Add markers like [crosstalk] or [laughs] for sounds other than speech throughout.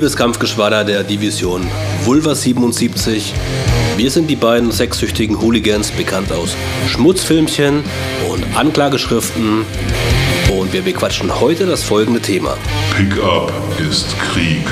Liebes Kampfgeschwader der Division Vulva 77. Wir sind die beiden sexsüchtigen Hooligans, bekannt aus Schmutzfilmchen und Anklageschriften. Und wir bequatschen heute das folgende Thema. Pickup ist Krieg.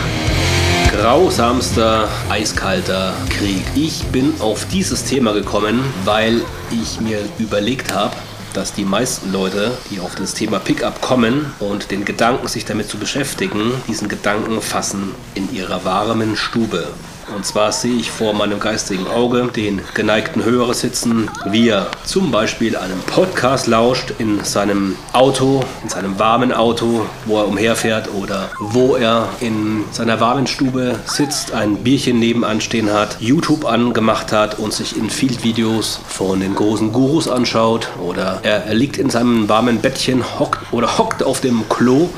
Grausamster, eiskalter Krieg. Ich bin auf dieses Thema gekommen, weil ich mir überlegt habe, dass die meisten Leute, die auf das Thema Pickup kommen und den Gedanken, sich damit zu beschäftigen, diesen Gedanken fassen in ihrer warmen Stube. Und zwar sehe ich vor meinem geistigen Auge den geneigten Hörer sitzen, wie er zum Beispiel einem Podcast lauscht in seinem Auto, in seinem warmen Auto, wo er umherfährt oder wo er in seiner warmen Stube sitzt, ein Bierchen nebenan stehen hat, YouTube angemacht hat und sich in Field-Videos von den großen Gurus anschaut oder er liegt in seinem warmen Bettchen hockt oder hockt auf dem Klo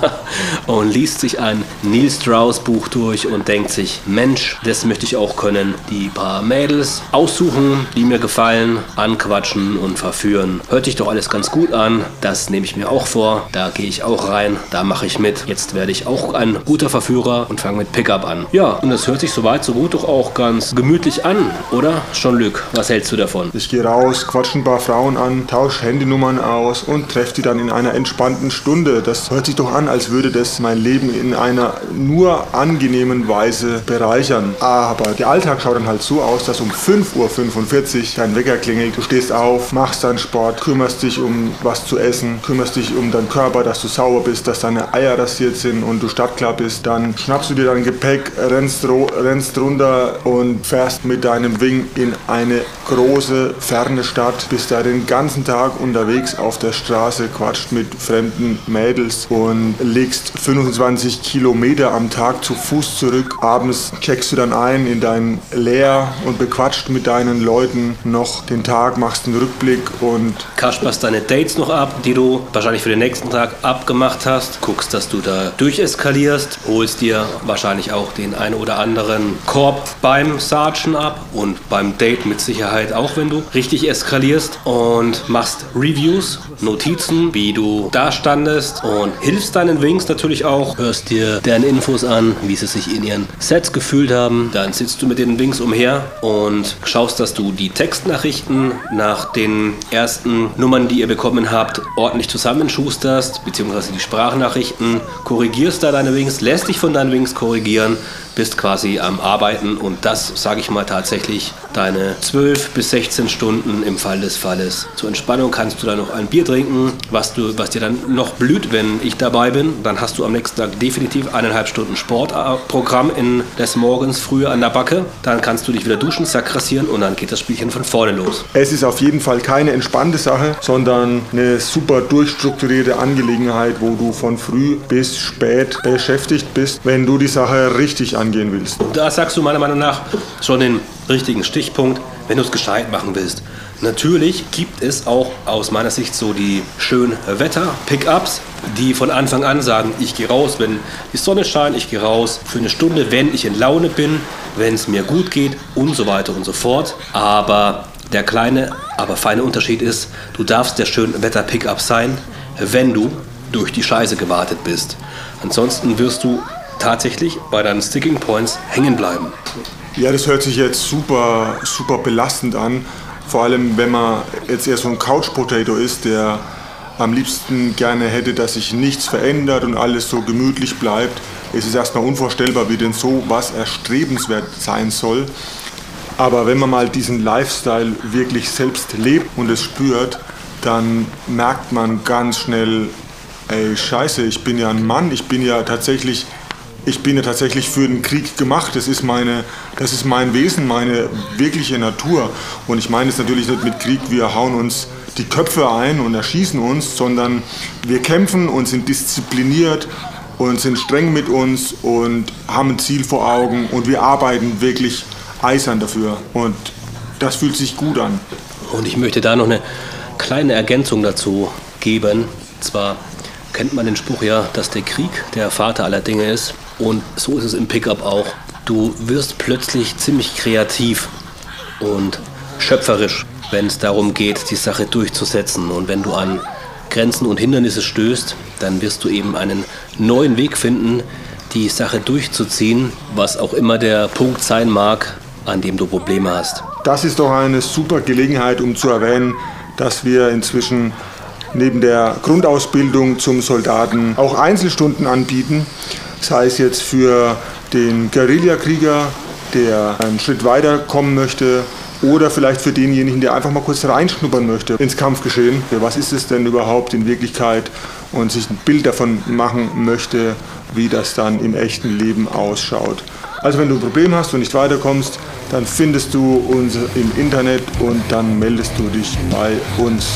[laughs] und liest sich ein Neil Strauss Buch durch und denkt sich, Mensch, Mensch, das möchte ich auch können. Die paar Mädels aussuchen, die mir gefallen, anquatschen und verführen. Hört sich doch alles ganz gut an. Das nehme ich mir auch vor. Da gehe ich auch rein. Da mache ich mit. Jetzt werde ich auch ein guter Verführer und fange mit Pickup an. Ja, und das hört sich soweit so gut doch auch ganz gemütlich an, oder? Schon Lück, was hältst du davon? Ich gehe raus, quatsche ein paar Frauen an, tausche Handynummern aus und treffe die dann in einer entspannten Stunde. Das hört sich doch an, als würde das mein Leben in einer nur angenehmen Weise bereichern sichern. Aber der Alltag schaut dann halt so aus, dass um 5.45 Uhr dein Wecker klingelt. Du stehst auf, machst deinen Sport, kümmerst dich um was zu essen, kümmerst dich um deinen Körper, dass du sauer bist, dass deine Eier rasiert sind und du startklar bist. Dann schnappst du dir dein Gepäck, rennst, rennst runter und fährst mit deinem Wing in eine große, ferne Stadt. Bist da den ganzen Tag unterwegs auf der Straße, quatscht mit fremden Mädels und legst 25 Kilometer am Tag zu Fuß zurück. Abends checkst steckst du dann ein in dein Leer und bequatscht mit deinen Leuten noch den Tag, machst einen Rückblick und kasperst deine Dates noch ab, die du wahrscheinlich für den nächsten Tag abgemacht hast, guckst, dass du da durcheskalierst, holst dir wahrscheinlich auch den ein oder anderen Korb beim Sergeant ab und beim Date mit Sicherheit auch, wenn du richtig eskalierst und machst Reviews, Notizen, wie du da standest und hilfst deinen Wings natürlich auch, hörst dir deren Infos an, wie sie sich in ihren Sets gefühlt haben. Dann sitzt du mit den Wings umher und schaust, dass du die Textnachrichten nach den ersten Nummern, die ihr bekommen habt, ordentlich zusammenschusterst, beziehungsweise die Sprachnachrichten, korrigierst da deine Wings, lässt dich von deinen Wings korrigieren bist quasi am Arbeiten und das, sage ich mal, tatsächlich deine 12 bis 16 Stunden im Fall des Falles. Zur Entspannung kannst du dann noch ein Bier trinken, was, du, was dir dann noch blüht, wenn ich dabei bin. Dann hast du am nächsten Tag definitiv eineinhalb Stunden Sportprogramm in des Morgens früh an der Backe. Dann kannst du dich wieder duschen, sakrassieren und dann geht das Spielchen von vorne los. Es ist auf jeden Fall keine entspannte Sache, sondern eine super durchstrukturierte Angelegenheit, wo du von früh bis spät beschäftigt bist, wenn du die Sache richtig angehen willst. Da sagst du meiner Meinung nach schon den richtigen Stichpunkt, wenn du es gescheit machen willst. Natürlich gibt es auch aus meiner Sicht so die schönen Wetter-Pickups, die von Anfang an sagen, ich gehe raus, wenn die Sonne scheint, ich gehe raus für eine Stunde, wenn ich in Laune bin, wenn es mir gut geht und so weiter und so fort. Aber der kleine, aber feine Unterschied ist, du darfst der schöne Wetter-Pickup sein, wenn du durch die Scheiße gewartet bist. Ansonsten wirst du tatsächlich bei deinen Sticking Points hängen bleiben. Ja, das hört sich jetzt super, super belastend an. Vor allem, wenn man jetzt eher so ein Couch-Potato ist, der am liebsten gerne hätte, dass sich nichts verändert und alles so gemütlich bleibt. Es ist erstmal unvorstellbar, wie denn so was erstrebenswert sein soll. Aber wenn man mal diesen Lifestyle wirklich selbst lebt und es spürt, dann merkt man ganz schnell, ey, scheiße, ich bin ja ein Mann, ich bin ja tatsächlich ich bin ja tatsächlich für den Krieg gemacht. Das ist, meine, das ist mein Wesen, meine wirkliche Natur. Und ich meine es natürlich nicht mit Krieg, wir hauen uns die Köpfe ein und erschießen uns, sondern wir kämpfen und sind diszipliniert und sind streng mit uns und haben ein Ziel vor Augen und wir arbeiten wirklich eisern dafür. Und das fühlt sich gut an. Und ich möchte da noch eine kleine Ergänzung dazu geben. Zwar kennt man den Spruch ja, dass der Krieg der Vater aller Dinge ist. Und so ist es im Pickup auch. Du wirst plötzlich ziemlich kreativ und schöpferisch, wenn es darum geht, die Sache durchzusetzen. Und wenn du an Grenzen und Hindernisse stößt, dann wirst du eben einen neuen Weg finden, die Sache durchzuziehen, was auch immer der Punkt sein mag, an dem du Probleme hast. Das ist doch eine super Gelegenheit, um zu erwähnen, dass wir inzwischen neben der Grundausbildung zum Soldaten auch Einzelstunden anbieten. Sei es jetzt für den Guerillakrieger, der einen Schritt weiter kommen möchte, oder vielleicht für denjenigen, der einfach mal kurz reinschnuppern möchte ins Kampfgeschehen. Was ist es denn überhaupt in Wirklichkeit und sich ein Bild davon machen möchte, wie das dann im echten Leben ausschaut. Also wenn du ein Problem hast und nicht weiterkommst, dann findest du uns im Internet und dann meldest du dich bei uns.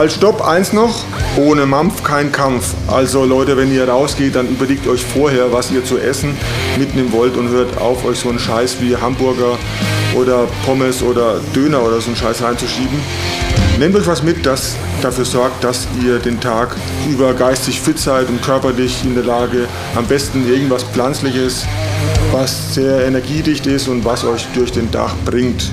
Halt, stopp, eins noch. Ohne Mampf kein Kampf. Also Leute, wenn ihr rausgeht, dann überlegt euch vorher, was ihr zu essen mitnehmen wollt und hört auf, euch so einen Scheiß wie Hamburger oder Pommes oder Döner oder so einen Scheiß reinzuschieben. Nehmt euch was mit, das dafür sorgt, dass ihr den Tag über geistig fit seid und körperlich in der Lage, am besten irgendwas Pflanzliches, was sehr energiedicht ist und was euch durch den Tag bringt.